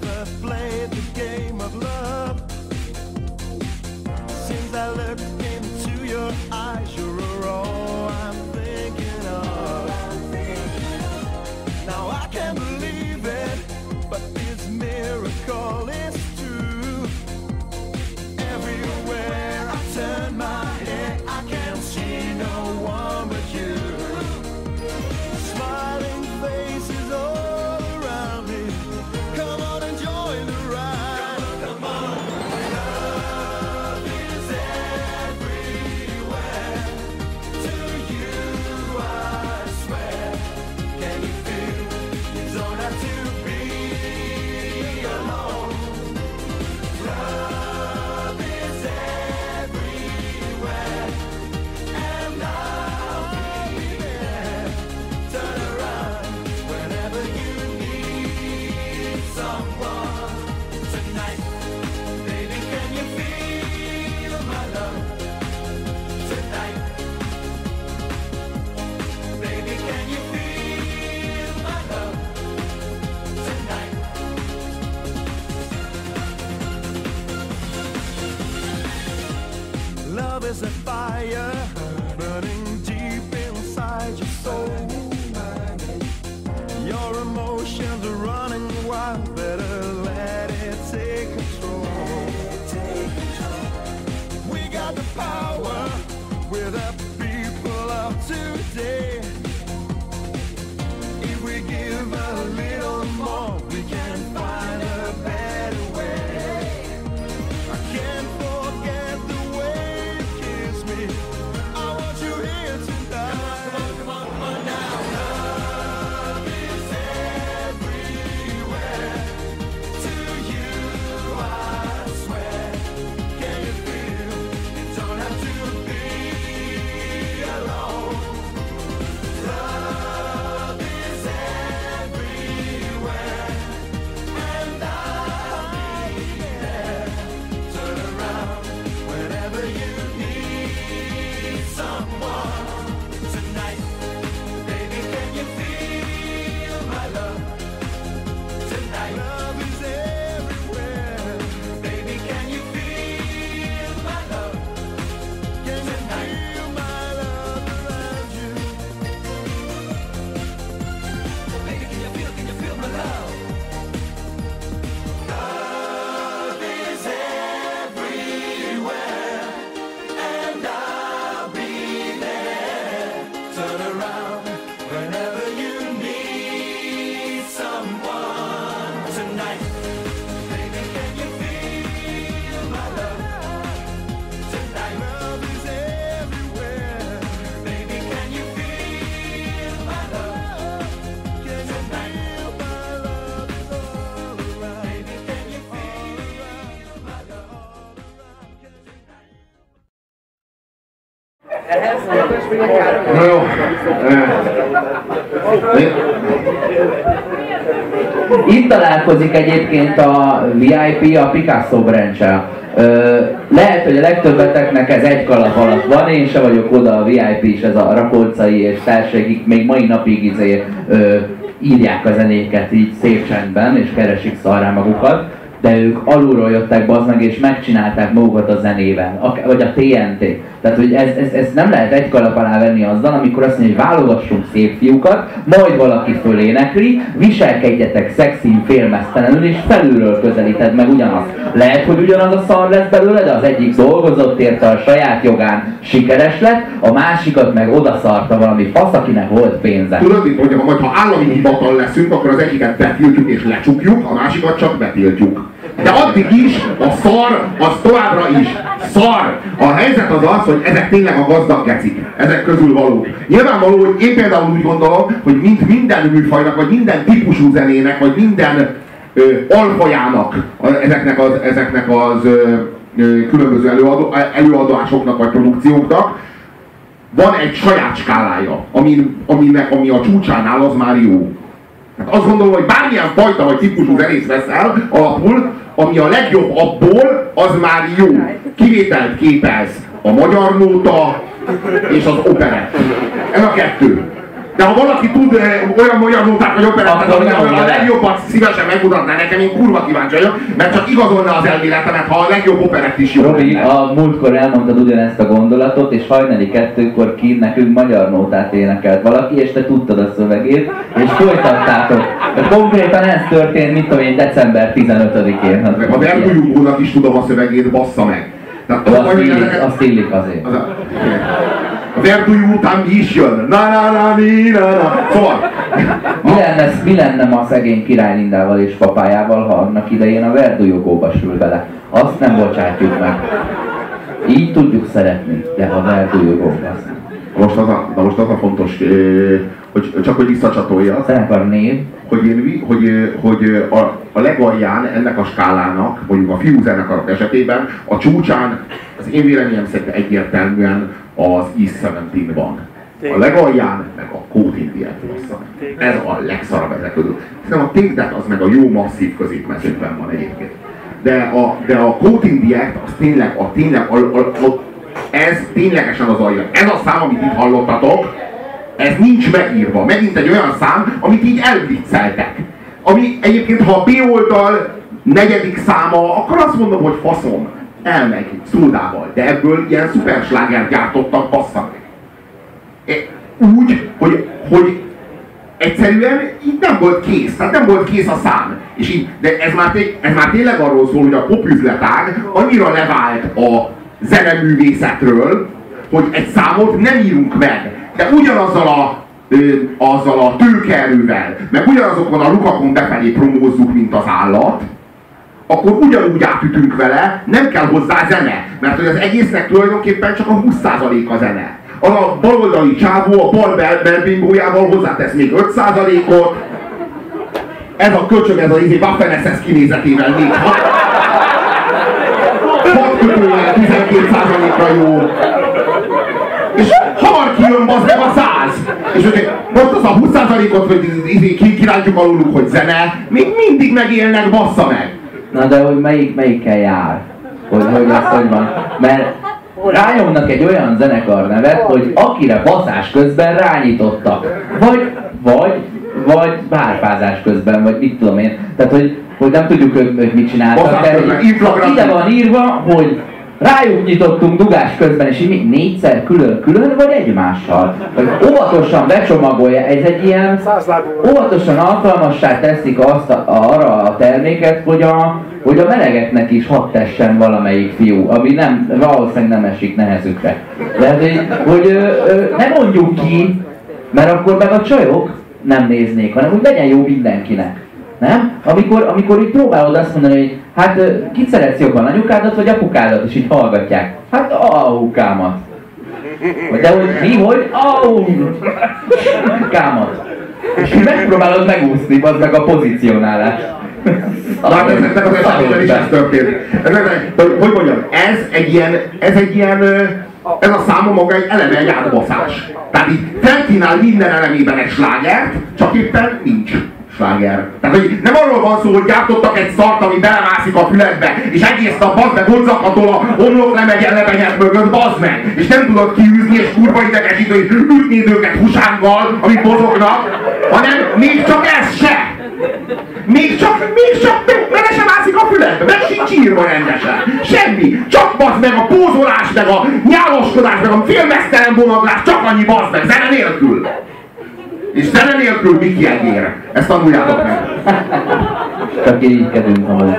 never played the game of love. Since I looked into your eyes, you're all I'm thinking of. Now I can't believe it, but this miracle is Is a fire burning deep inside your soul. Your emotions are running wild, better let it take control. We got the power, we're the people of today. If we give a little Na jó. Itt találkozik egyébként a VIP a Picasso branch Lehet, hogy a legtöbbeteknek ez egy kalap alatt van, én se vagyok oda a VIP is, ez a Rakócai és társai, akik még mai napig izé, ö, írják a zenéket így szép csendben, és keresik szarrá magukat, de ők alulról jöttek bazd meg, és megcsinálták magukat a zenével, vagy a TNT. Tehát, hogy ez, ez, ez nem lehet egy kalap alá venni azzal, amikor azt mondja, hogy válogassunk szép fiúkat, majd valaki fölénekli, viselkedjetek szexin, félmeztelenül, és felülről közelíted meg ugyanazt. Lehet, hogy ugyanaz a szar lesz belőle, de az egyik dolgozott érte a saját jogán, sikeres lett, a másikat meg odaszarta valami fasz, akinek volt pénze. Tudod, mit mondjam, hogy ha állami hivatal leszünk, akkor az egyiket betiltjuk és lecsukjuk, a másikat csak betiltjuk. De addig is a szar, az továbbra is szar. A helyzet az az, hogy ezek tényleg a gazdag gecik. Ezek közül valók. Nyilvánvaló, hogy én például úgy gondolom, hogy mint minden műfajnak, vagy minden típusú zenének, vagy minden ö, alfajának a, ezeknek az, ezeknek az ö, ö, különböző előadó, előadásoknak vagy produkcióknak, van egy saját skálája, ami, aminek, ami a csúcsánál az már jó. Hát azt gondolom, hogy bármilyen fajta vagy típusú zenész veszel alapul, ami a legjobb abból, az már jó. Kivételt képez a magyar nóta és az operett. Ez a kettő. De ha valaki tud eh, olyan olyan nóták vagy operettet, Akkor ami nyomja a le. legjobbat szívesen megmutatná nekem, én kurva kíváncsi vagyok, mert csak igazolna az elméletemet, ha a legjobb operett is jó Robi, lenne. a múltkor elmondtad ugyanezt a gondolatot, és hajnali kettőkor ki nekünk magyar nótát énekelt valaki, és te tudtad a szövegét, és folytattátok. De konkrétan ez történt, mit tudom én, december 15-én. A Vergőjúbónak is tudom a szövegét, bassza meg. Tehát azt illik, azt illik azért. az a, a Vergőjú után mi is jön. Na na na ni, na na. Szóval, Mi lenne, mi lenne ma szegény király Lindával és papájával, ha annak idején a verdujogóba sül bele? Azt nem bocsátjuk meg. Így tudjuk szeretni, de ha verdujogóba. most az a, na most az a fontos, eh, hogy csak hogy visszacsatolja, Zenekar név, hogy, én, hogy, hogy a, a legalján ennek a skálának, mondjuk a fiú zenekarok esetében, a csúcsán az én véleményem szerint egyértelműen az East 17 van. A legalján, meg a Code Indian. Ez a legszarabb ezek közül. Szerintem a Take az meg a jó masszív középmezőkben van egyébként. De a, de a Code Indian az tényleg, a, tényleg a, a, a, ez ténylegesen az alja. Ez a szám, amit itt hallottatok, ez nincs megírva. Megint egy olyan szám, amit így elvicceltek. Ami egyébként, ha a B oldal negyedik száma, akkor azt mondom, hogy faszom, elmegy szódával. De ebből ilyen szuperslágert gyártottak, bassza meg. E- Úgy, hogy, hogy egyszerűen így nem volt kész, tehát nem volt kész a szám. És így, de ez már, ez már tényleg arról szól, hogy a popüzletág annyira levált a zeneművészetről, hogy egy számot nem írunk meg. De ugyanazzal a ö, azzal a tőkeerővel, meg ugyanazokon a lukakon befelé promózzuk, mint az állat, akkor ugyanúgy átütünk vele, nem kell hozzá zene, mert hogy az egésznek tulajdonképpen csak a 20% a zene. Az a baloldali csávó a bal bel- belbimbójával hozzátesz még 5%-ot, ez a köcsög, ez a izé Waffen SS kinézetével még 6 kötőjel 12%-ra jó. És kijön az meg a száz. És hogy most az a 20%-ot, hogy izé ki- kirántjuk aluluk, hogy zene, még mindig megélnek, bassza meg. Na de hogy melyik, melyikkel jár? Hogy, hogy ez hogy van? Mert rányomnak egy olyan zenekar nevet, hogy akire baszás közben rányítottak. Vagy, vagy, vagy bárpázás közben, vagy mit tudom én. Tehát, hogy, hogy nem tudjuk, hogy, hogy mit csináltak. Baszás De közben, ide van írva, hogy rájuk nyitottunk dugás közben, és így mi négyszer külön-külön, vagy egymással. Vagy óvatosan becsomagolja, ez egy ilyen óvatosan alkalmassá teszik azt a, arra a terméket, hogy a, hogy a melegeknek is hadd tessen valamelyik fiú, ami nem, valószínűleg nem esik nehezükre. Tehát, hogy, hogy ö, ö, ne mondjuk ki, mert akkor meg a csajok nem néznék, hanem úgy legyen jó mindenkinek. Nem? Amikor, amikor így próbálod azt mondani, hogy hát kit szeretsz jobban, anyukádat vagy apukádat, és így hallgatják. Hát apukámat. Vagy de hogy mi, hogy apukámat. És megpróbálod megúszni, az meg a pozícionálást. Hát ezeknek az esetekben is ez történt. Ezeknek, hogy, hogy mondjam, ez egy ilyen, ez egy ilyen, ez a száma maga egy eleme egy átbaszás. Tehát így felkínál minden elemében egy slágert, csak éppen nincs sláger. Tehát, hogy nem arról van szó, hogy gyártottak egy szart, ami belemászik a füledbe, és egész nap bazd meg ott zakatol a homlok lemegyen lebenyed mögött, bazd meg! És nem tudod kiűzni, és kurva idegesítő, hogy ütnéd őket husánggal, amik mozognak, hanem még csak ez se! Még csak, még csak, meg sem mászik a füledbe, meg sincs írva rendesen. Semmi. Csak bazd meg a pózolás, meg a nyáloskodás, meg a filmesztelen vonaglás, csak annyi bazd meg, zene nélkül. És zene nélkül Miki Egér. Ezt tanuljátok meg. Csak irigykedünk amúgy.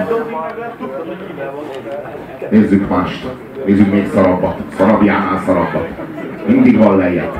Nézzük mást. Nézzük még szarabbat. Szarabjánál szarabbat. Mindig van lejjebb.